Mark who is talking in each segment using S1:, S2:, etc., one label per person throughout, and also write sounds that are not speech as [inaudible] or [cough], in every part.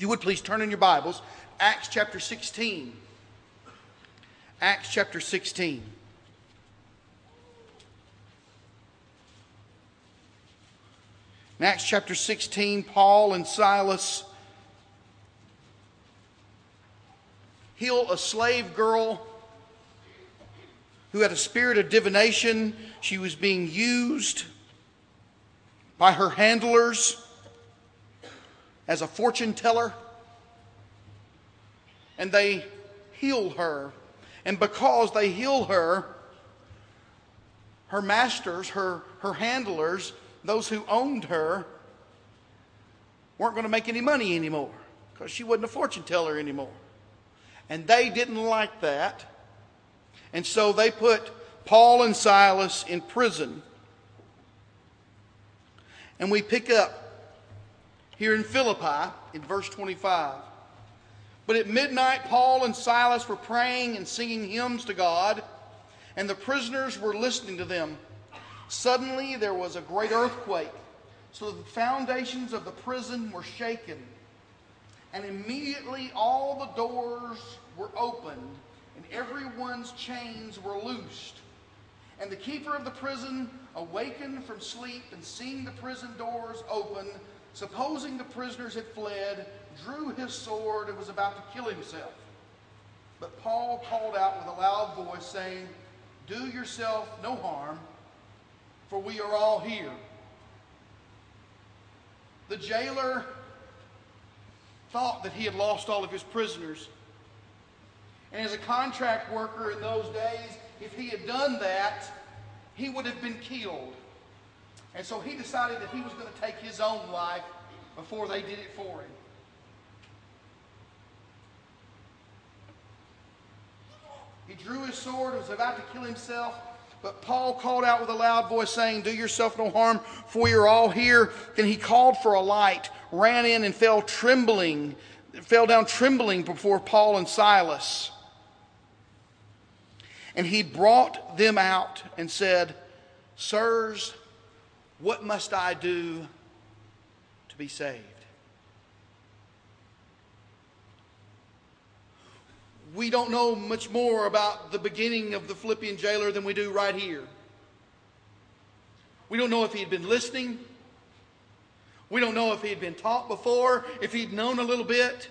S1: You would please turn in your Bibles, Acts chapter 16. Acts chapter 16. In Acts chapter 16, Paul and Silas heal a slave girl who had a spirit of divination. She was being used by her handlers as a fortune teller. And they heal her. And because they heal her, her masters, her, her handlers, those who owned her, weren't going to make any money anymore because she wasn't a fortune teller anymore. And they didn't like that. And so they put Paul and Silas in prison. And we pick up here in Philippi in verse 25. But at midnight, Paul and Silas were praying and singing hymns to God, and the prisoners were listening to them. Suddenly, there was a great earthquake, so the foundations of the prison were shaken. And immediately, all the doors were opened, and everyone's chains were loosed. And the keeper of the prison awakened from sleep and seeing the prison doors open, supposing the prisoners had fled, drew his sword and was about to kill himself. But Paul called out with a loud voice, saying, Do yourself no harm, for we are all here. The jailer thought that he had lost all of his prisoners. And as a contract worker in those days, if he had done that, he would have been killed. And so he decided that he was going to take his own life before they did it for him. He drew his sword and was about to kill himself. But Paul called out with a loud voice, saying, Do yourself no harm, for we are all here. Then he called for a light, ran in, and fell trembling, fell down trembling before Paul and Silas. And he brought them out and said, Sirs, what must I do to be saved? we don't know much more about the beginning of the Philippian jailer than we do right here. We don't know if he had been listening. We don't know if he had been taught before, if he'd known a little bit.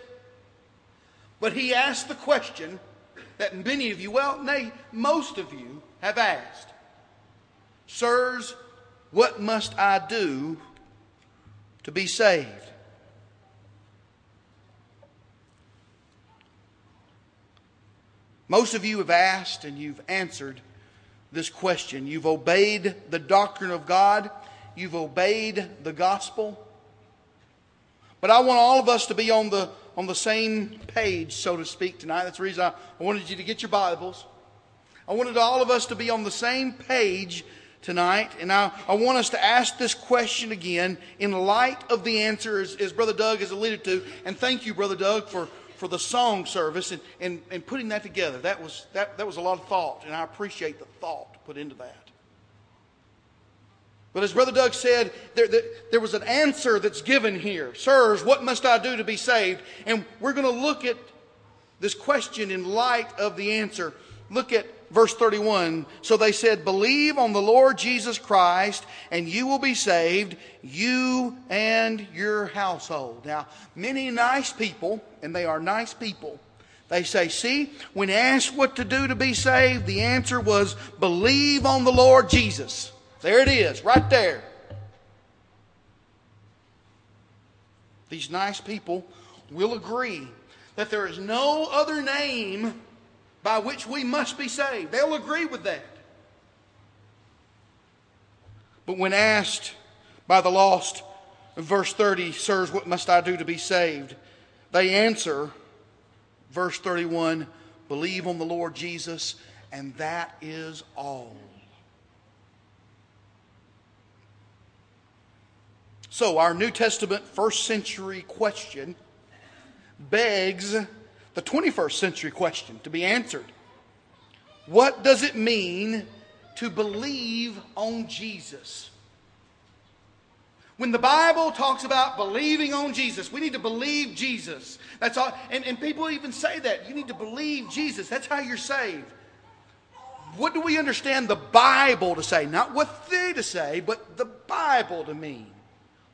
S1: But he asked the question that many of you, well, nay, most of you have asked Sirs, what must I do to be saved? Most of you have asked and you've answered this question. You've obeyed the doctrine of God, you've obeyed the gospel. But I want all of us to be on the, on the same page, so to speak, tonight. That's the reason I, I wanted you to get your Bibles. I wanted all of us to be on the same page tonight. And I, I want us to ask this question again in light of the answer, as, as Brother Doug has alluded to. And thank you, Brother Doug, for, for the song service and, and, and putting that together. That was, that, that was a lot of thought, and I appreciate the thought put into that. But as Brother Doug said, there, there, there, was an answer that's given here. Sirs, what must I do to be saved? And we're going to look at this question in light of the answer. Look at verse 31. So they said, Believe on the Lord Jesus Christ, and you will be saved, you and your household. Now, many nice people, and they are nice people, they say, See, when asked what to do to be saved, the answer was, Believe on the Lord Jesus. There it is, right there. These nice people will agree that there is no other name by which we must be saved. They'll agree with that. But when asked by the lost, verse 30, Sirs, what must I do to be saved? They answer, verse 31, believe on the Lord Jesus, and that is all. So, our New Testament first century question begs the 21st century question to be answered. What does it mean to believe on Jesus? When the Bible talks about believing on Jesus, we need to believe Jesus. That's all. And, and people even say that. You need to believe Jesus. That's how you're saved. What do we understand the Bible to say? Not what they to say, but the Bible to mean.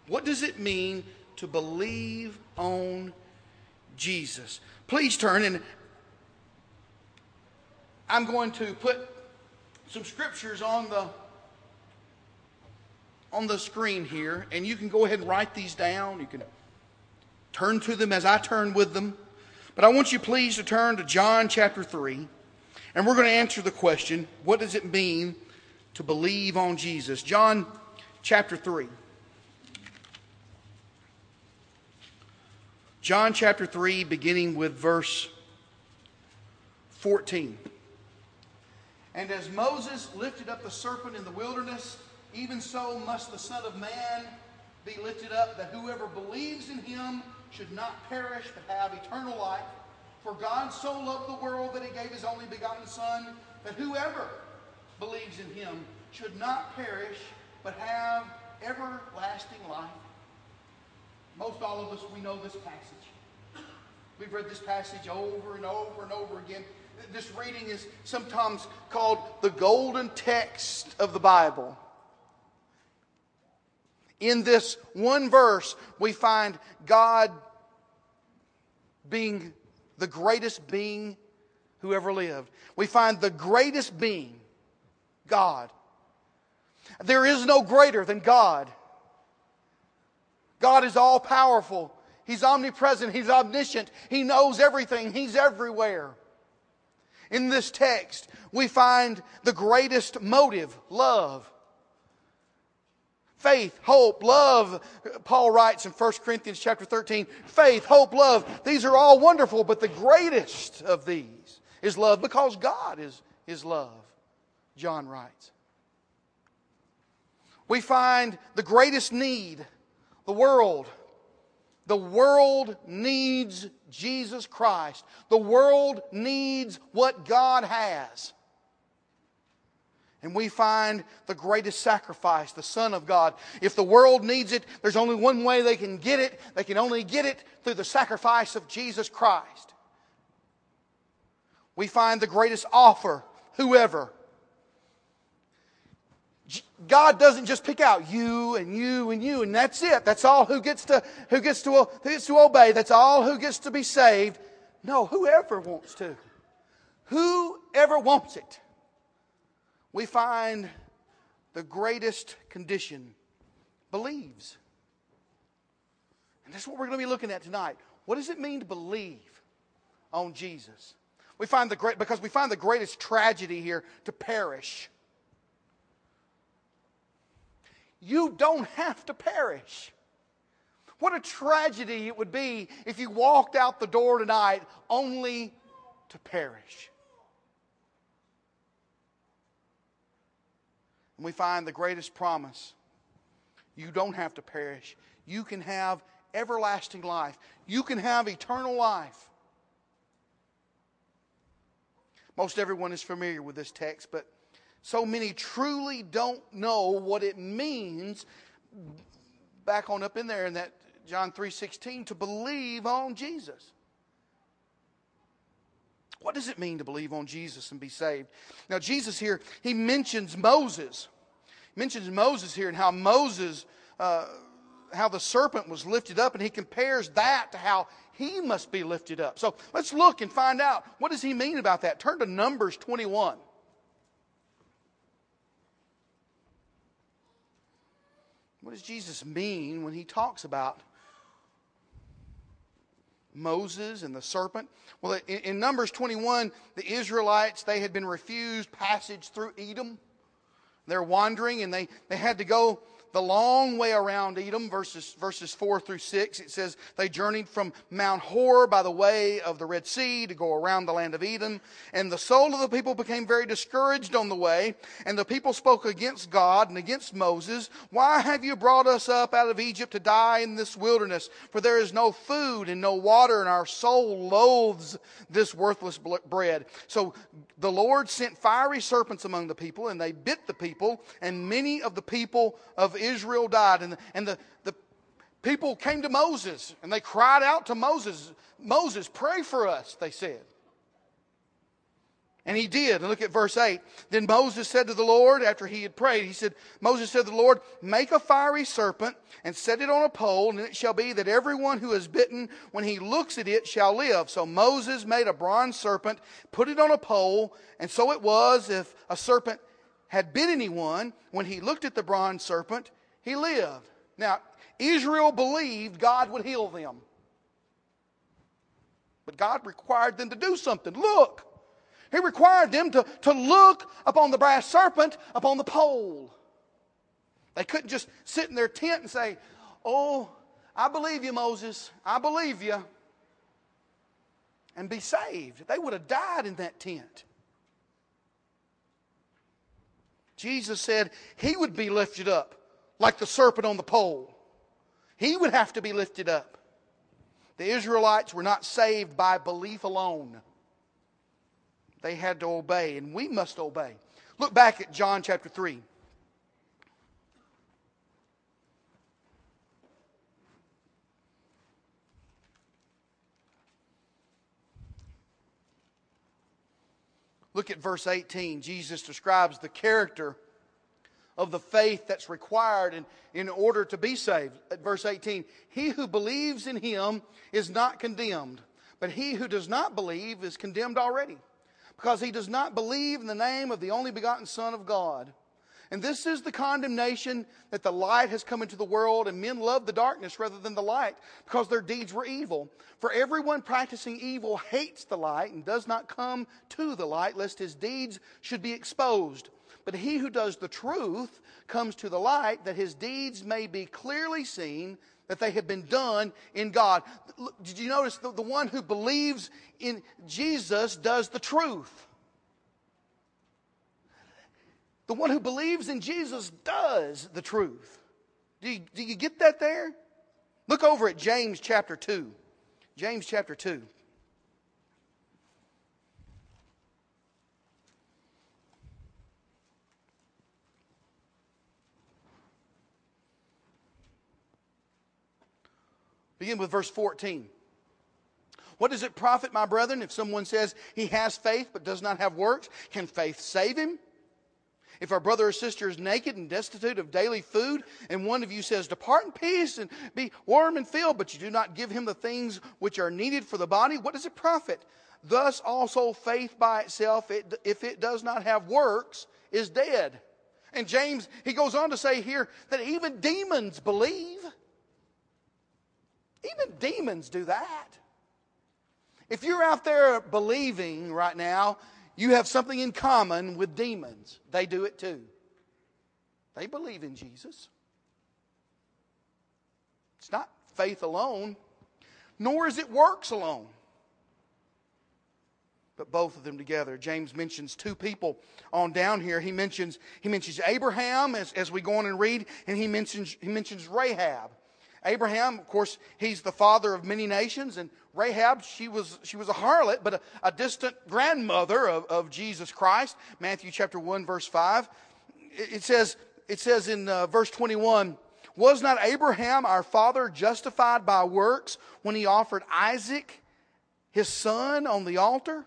S1: What does it mean to believe on Jesus? Please turn and I'm going to put some scriptures on the on the screen here, and you can go ahead and write these down. You can turn to them as I turn with them. But I want you please to turn to John chapter 3, and we're going to answer the question what does it mean to believe on Jesus? John chapter 3. John chapter 3, beginning with verse 14. And as Moses lifted up the serpent in the wilderness, even so must the Son of Man be lifted up, that whoever believes in him should not perish but have eternal life. For God so loved the world that he gave his only begotten Son, that whoever believes in him should not perish but have everlasting life. Most all of us, we know this passage. We've read this passage over and over and over again. This reading is sometimes called the golden text of the Bible. In this one verse, we find God being the greatest being who ever lived. We find the greatest being, God. There is no greater than God. God is all powerful. He's omnipresent. He's omniscient. He knows everything. He's everywhere. In this text, we find the greatest motive love. Faith, hope, love. Paul writes in 1 Corinthians chapter 13 faith, hope, love. These are all wonderful, but the greatest of these is love because God is, is love, John writes. We find the greatest need the world the world needs Jesus Christ. The world needs what God has. And we find the greatest sacrifice, the Son of God. If the world needs it, there's only one way they can get it. They can only get it through the sacrifice of Jesus Christ. We find the greatest offer, whoever, God doesn't just pick out you and you and you, and that's it. That's all who gets to who gets to who gets to obey. That's all who gets to be saved. No, whoever wants to. Whoever wants it. We find the greatest condition believes. And that's what we're going to be looking at tonight. What does it mean to believe on Jesus? We find the great because we find the greatest tragedy here to perish. You don't have to perish. What a tragedy it would be if you walked out the door tonight only to perish. And we find the greatest promise. You don't have to perish. You can have everlasting life. You can have eternal life. Most everyone is familiar with this text, but so many truly don't know what it means back on up in there in that John 3:16 to believe on Jesus. What does it mean to believe on Jesus and be saved? Now Jesus here he mentions Moses. He mentions Moses here and how Moses uh, how the serpent was lifted up and he compares that to how he must be lifted up. So let's look and find out what does he mean about that. Turn to Numbers 21. What does Jesus mean when he talks about Moses and the serpent? Well, in, in, Numbers 21, the Israelites, they had been refused passage through Edom. They're wandering and they, they had to go the long way around Edom, verses, verses 4 through 6. It says, They journeyed from Mount Hor by the way of the Red Sea to go around the land of Edom. And the soul of the people became very discouraged on the way. And the people spoke against God and against Moses. Why have you brought us up out of Egypt to die in this wilderness? For there is no food and no water, and our soul loathes this worthless bread. So the Lord sent fiery serpents among the people, and they bit the people, and many of the people of died. And, and the, the people came to Moses and they cried out to Moses, Moses, pray for us, they said. And he did. And look at verse 8. Then Moses said to the Lord, after he had prayed, he said, Moses said to the Lord, Make a fiery serpent and set it on a pole, and it shall be that everyone who is bitten, when he looks at it, shall live. So Moses made a bronze serpent, put it on a pole, and so it was if a serpent had bit anyone, when he looked at the bronze serpent, he lived. Now, Israel believed God would heal them. But God required them to do something. Look! He required them to, to look upon the brass serpent upon the pole. They couldn't just sit in their tent and say, Oh, I believe you, Moses. I believe you. And be saved. They would have died in that tent. Jesus said he would be lifted up like the serpent on the pole. He would have to be lifted up. The Israelites were not saved by belief alone. They had to obey, and we must obey. Look back at John chapter 3. Look at verse 18. Jesus describes the character of the faith that's required in, in order to be saved. At verse 18, he who believes in him is not condemned, but he who does not believe is condemned already because he does not believe in the name of the only begotten Son of God. And this is the condemnation that the light has come into the world, and men love the darkness rather than the light because their deeds were evil. For everyone practicing evil hates the light and does not come to the light, lest his deeds should be exposed. But he who does the truth comes to the light, that his deeds may be clearly seen that they have been done in God. Did you notice the, the one who believes in Jesus does the truth? The one who believes in Jesus does the truth. Do you, do you get that there? Look over at James chapter 2. James chapter 2. Begin with verse 14. What does it profit, my brethren, if someone says he has faith but does not have works? Can faith save him? If our brother or sister is naked and destitute of daily food, and one of you says, Depart in peace and be warm and filled, but you do not give him the things which are needed for the body, what does it profit? Thus also faith by itself, it, if it does not have works, is dead. And James, he goes on to say here that even demons believe. Even demons do that. If you're out there believing right now, you have something in common with demons. They do it too. They believe in Jesus. It's not faith alone, nor is it works alone. But both of them together. James mentions two people on down here. He mentions, he mentions Abraham as, as we go on and read, and he mentions, he mentions Rahab. Abraham, of course, he's the father of many nations, and Rahab, she was, she was a harlot, but a, a distant grandmother of, of Jesus Christ. Matthew chapter 1, verse 5. It, says, it says in uh, verse 21, Was not Abraham our father justified by works when he offered Isaac, his son, on the altar?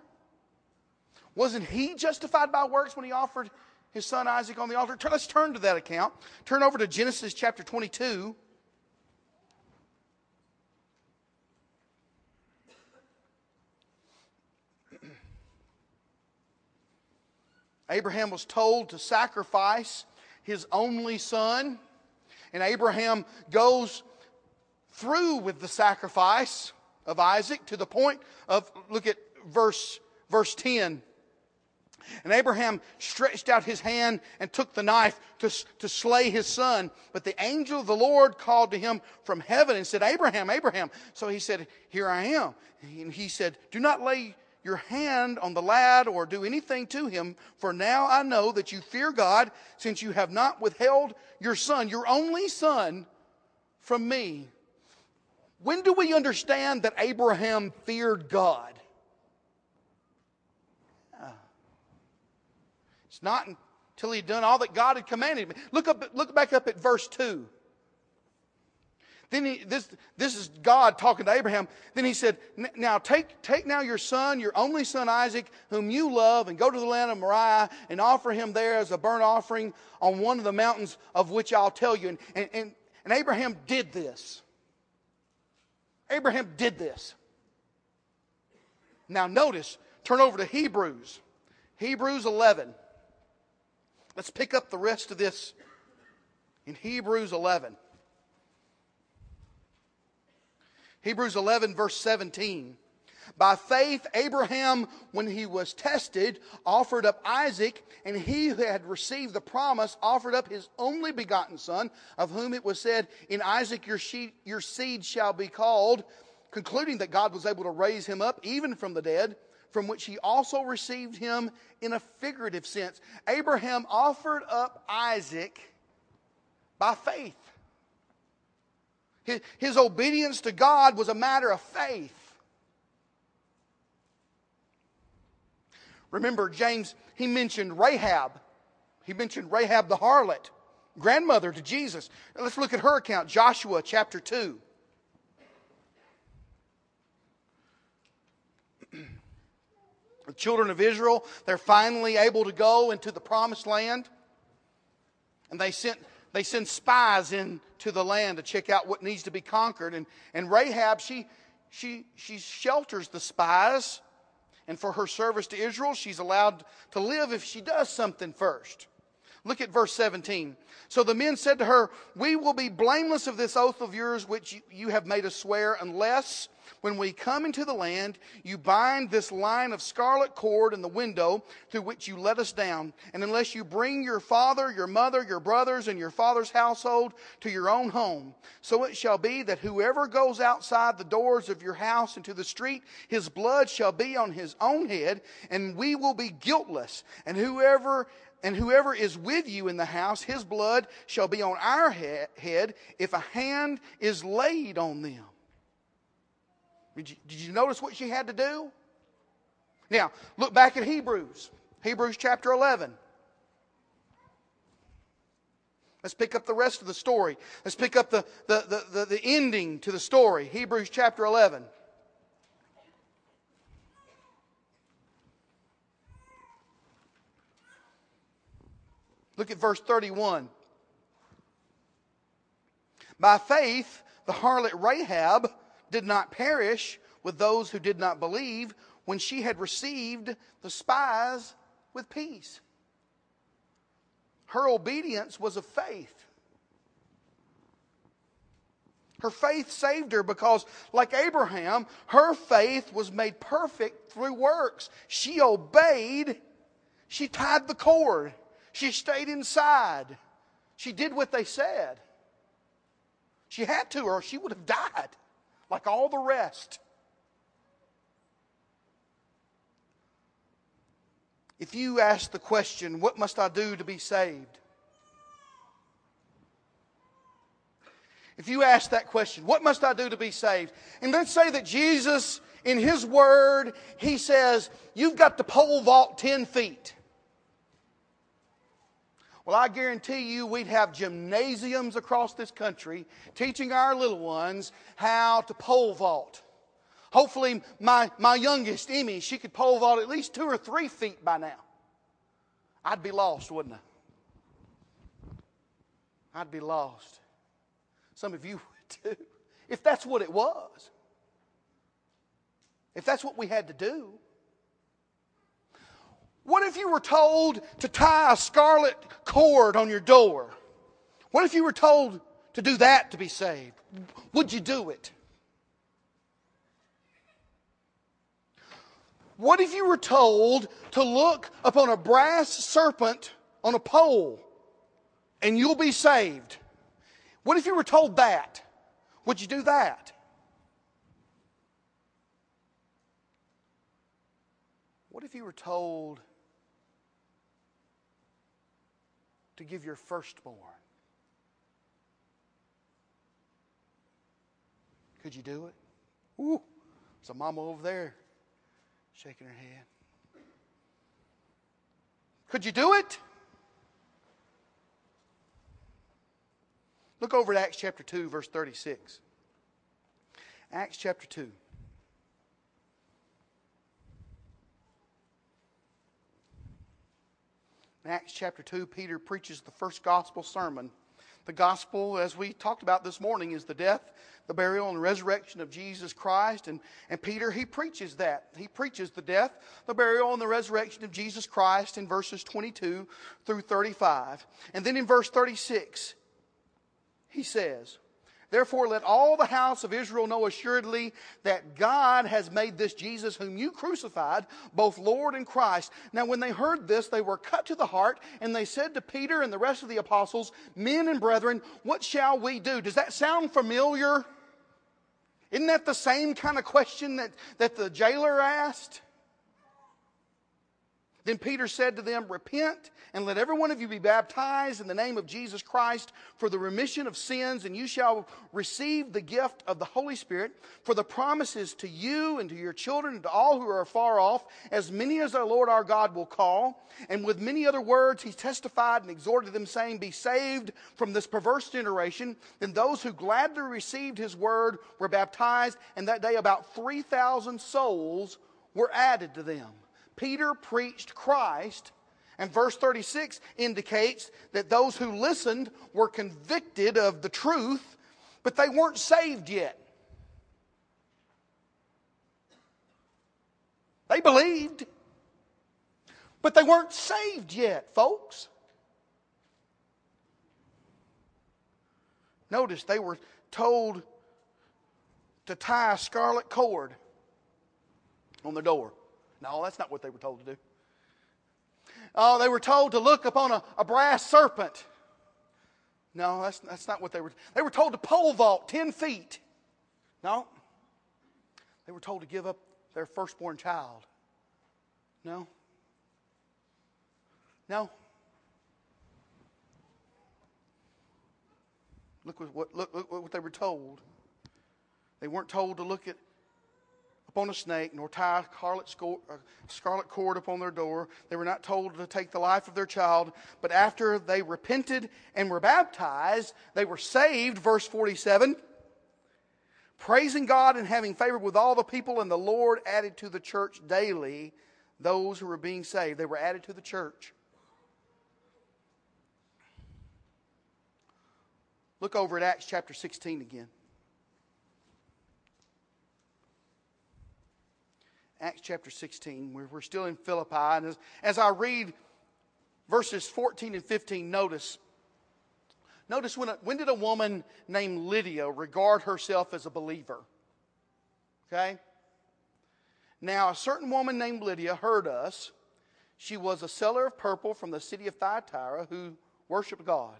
S1: Wasn't he justified by works when he offered his son Isaac on the altar? Let's turn to that account. Turn over to Genesis chapter 22. Abraham was told to sacrifice his only son, and Abraham goes through with the sacrifice of Isaac to the point of look at verse verse 10 and Abraham stretched out his hand and took the knife to, to slay his son. But the angel of the Lord called to him from heaven and said, Abraham, Abraham. So he said, Here I am. And he said, Do not lay your hand on the lad or do anything to him, for now I know that you fear God, since you have not withheld your son, your only son, from me. When do we understand that Abraham feared God? It's not, until he'd done all that God had commanded him. Look up, look back up at verse two. Then he, this, this is God talking to Abraham. Then he said, Now take, take now your son, your only son Isaac, whom you love, and go to the land of Moriah and offer him there as a burnt offering on one of the mountains of which I'll tell you. And, and, and, and Abraham did this. Abraham did this. Now notice, turn over to Hebrews. Hebrews 11. Let's pick up the rest of this in Hebrews 11. Hebrews 11, verse 17. By faith, Abraham, when he was tested, offered up Isaac, and he who had received the promise offered up his only begotten son, of whom it was said, In Isaac your, your seed shall be called, concluding that God was able to raise him up even from the dead, from which he also received him in a figurative sense. Abraham offered up Isaac by faith. His, his obedience to God was a matter of faith. Remember, James, he mentioned Rahab. He mentioned Rahab the harlot, grandmother to Jesus. Let's look at her account, Joshua chapter 2. the children of Israel, they're finally able to go into the promised land. And they sent they send spies into the land to check out what needs to be conquered. And, and Rahab, she, she, she shelters the spies. And for her service to Israel, she's allowed to live if she does something first. Look at verse 17. So the men said to her, We will be blameless of this oath of yours which you have made us swear, unless when we come into the land, you bind this line of scarlet cord in the window through which you let us down. And unless you bring your father, your mother, your brothers, and your father's household to your own home, so it shall be that whoever goes outside the doors of your house into the street, his blood shall be on his own head, and we will be guiltless. And whoever and whoever is with you in the house, his blood shall be on our head if a hand is laid on them. Did you, notice what she had to do? Now, look back at Hebrews, Hebrews chapter 11. Let's pick up the rest of the story. Let's pick up the, the, the, the, the ending to the story. Hebrews chapter 11. Look at verse 31. By faith, the harlot Rahab did not perish with those who did not believe when she had received the spies with peace. Her obedience was of faith. Her faith saved her because, like Abraham, her faith was made perfect through works. She obeyed, she tied the cord, she stayed inside, she did what they said. She had to, or she would have died like all the rest. If you ask the question, What must I do to be saved? If you ask that question, What must I do to be saved? And let's say that Jesus, in His Word, He says, You've got to pole vault 10 feet. Well, I guarantee you we'd have gymnasiums across this country teaching our little ones how to pole vault. Hopefully, my, my youngest, Emmy, she could pole vault at least two or three feet by now. I'd be lost, wouldn't I? I'd be lost. Some of you [laughs] would too. If that's what it was. If that's what we had to do. What if you were told to tie a scarlet cord on your door? What if you were told to do that to be saved? Would you do it? What if you were told to look upon a brass serpent on a pole and you'll be saved? What if you were told that? Would you do that? What if you were told to give your firstborn. Could you do it? Ooh, there's a mama over there shaking her head. Could you do it? Look over at Acts chapter 2, verse 36. Acts chapter 2. In Acts chapter 2, Peter preaches the first gospel sermon. The gospel, as we talked about this morning, is the death, the burial, and resurrection of Jesus Christ. And, and Peter, he preaches that. He preaches the death, the burial, and the resurrection of Jesus Christ in verses 22 through 35. And then in verse 36, he says, Therefore, let all the house of Israel know assuredly that God has made this Jesus, whom you crucified, both Lord and Christ. Now, when they heard this, they were cut to the heart, and they said to Peter and the rest of the apostles, Men and brethren, what shall we do? Does that sound familiar? Isn't that the same kind of question that, that the jailer asked? Then Peter said to them, Repent and let every one of you be baptized in the name of Jesus Christ for the remission of sins, and you shall receive the gift of the Holy Spirit. For the promises to you and to your children and to all who are far off, as many as our Lord our God will call. And with many other words he testified and exhorted them, saying, Be saved from this perverse generation. Then those who gladly received his word were baptized, and that day about 3,000 souls were added to them. Peter preached Christ, and verse 36 indicates that those who listened were convicted of the truth, but they weren't saved yet. They believed, but they weren't saved yet, folks. Notice they were told to tie a scarlet cord on the door. No, that's not what they were told to do. Oh, they were told to look upon a, a brass serpent. No, that's, that's not what they were. They were told to pole vault 10 feet. No. They were told to give up their firstborn child. No. No. Look what, look, look what they were told. They weren't told to look at upon a snake, nor tie a uh, scarlet cord upon their door. They were not told to take the life of their child, but after they repented and were baptized, they were saved. Verse 47 praising God and having favor with all the people, and the Lord added to the church daily those who were being saved. They were added to the church. Look over at Acts chapter 16 again. Acts chapter 16. We're, we're still in Philippi. And as, as I read verses 14 and 15, notice. Notice when, when did a woman named Lydia regard herself as a believer? Okay? Now, a certain woman named Lydia heard us. She was a seller of purple from the city of Thyatira who worshiped God.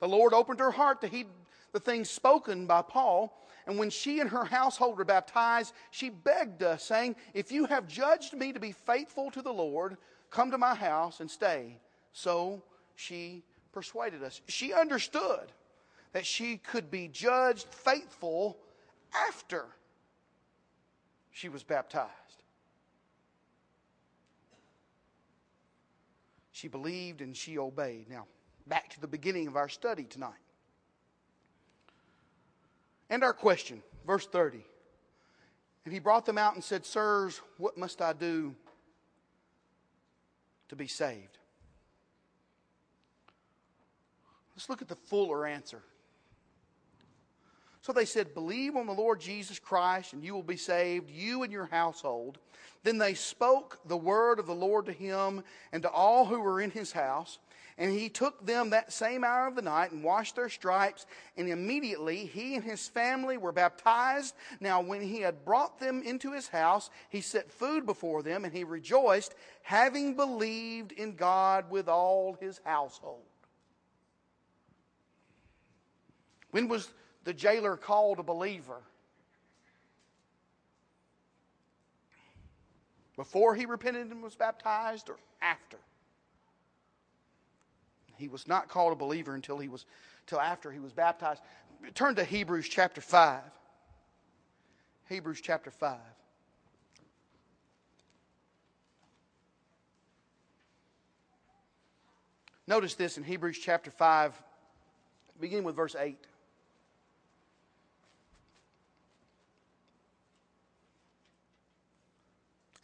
S1: The Lord opened her heart to heed the things spoken by Paul, and when she and her household were baptized, she begged us, saying, If you have judged me to be faithful to the Lord, come to my house and stay. So she persuaded us. She understood that she could be judged faithful after she was baptized. She believed and she obeyed. Now, back to the beginning of our study tonight. And our question, verse 30. And he brought them out and said, Sirs, what must I do to be saved? Let's look at the fuller answer. So they said, Believe on the Lord Jesus Christ, and you will be saved, you and your household. Then they spoke the word of the Lord to him and to all who were in his house. And he took them that same hour of the night and washed their stripes, and immediately he and his family were baptized. Now, when he had brought them into his house, he set food before them, and he rejoiced, having believed in God with all his household. When was the jailer called a believer? Before he repented and was baptized, or after? He was not called a believer until he was until after he was baptized. Turn to Hebrews chapter 5. Hebrews chapter 5. Notice this in Hebrews chapter 5 beginning with verse 8.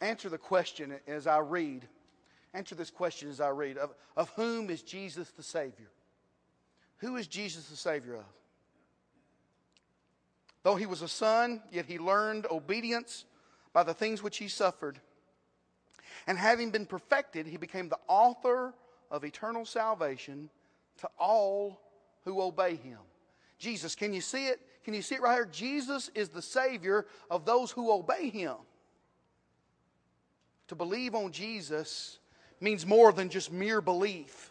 S1: Answer the question as I read. Answer this question as I read. Of, of whom is Jesus the Savior? Who is Jesus the Savior of? Though he was a son, yet he learned obedience by the things which he suffered. And having been perfected, he became the author of eternal salvation to all who obey him. Jesus, can you see it? Can you see it right here? Jesus is the Savior of those who obey him. To believe on Jesus means more than just mere belief.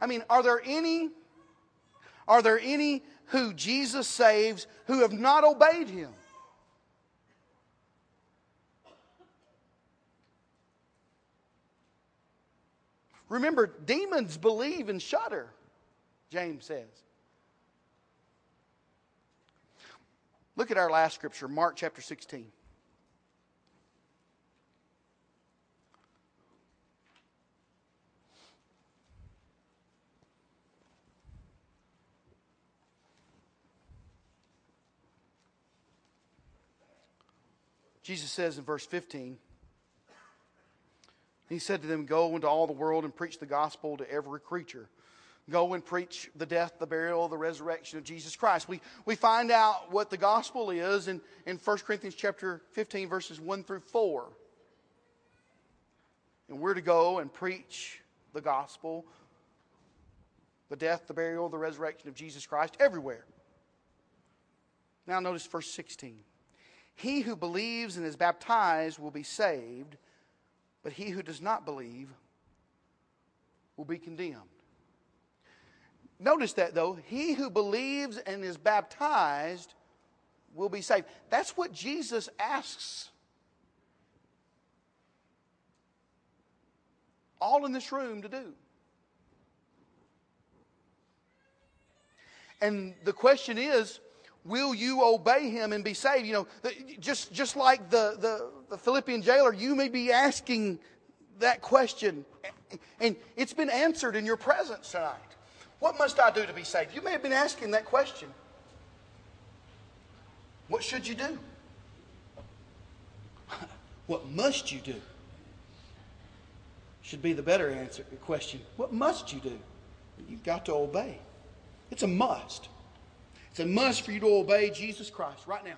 S1: I mean, are there any are there any who Jesus saves who have not obeyed him? Remember, demons believe and shudder, James says. Look at our last scripture, Mark chapter 16. Jesus says in verse 15, He said to them, Go into all the world and preach the gospel to every creature. Go and preach the death, the burial, the resurrection of Jesus Christ. We, we find out what the gospel is in, in 1 Corinthians chapter 15, verses 1 through 4. And we're to go and preach the gospel, the death, the burial, the resurrection of Jesus Christ everywhere. Now notice verse 16. He who believes and is baptized will be saved, but he who does not believe will be condemned. Notice that though, he who believes and is baptized will be saved. That's what Jesus asks all in this room to do. And the question is, will you obey him and be saved? You know, just, just like the, the, the Philippian jailer, you may be asking that question. And it's been answered in your presence tonight. What must I do to be saved? You may have been asking that question. What should you do? [laughs] What must you do? Should be the better answer question. What must you do? You've got to obey. It's a must. It's a must for you to obey Jesus Christ right now.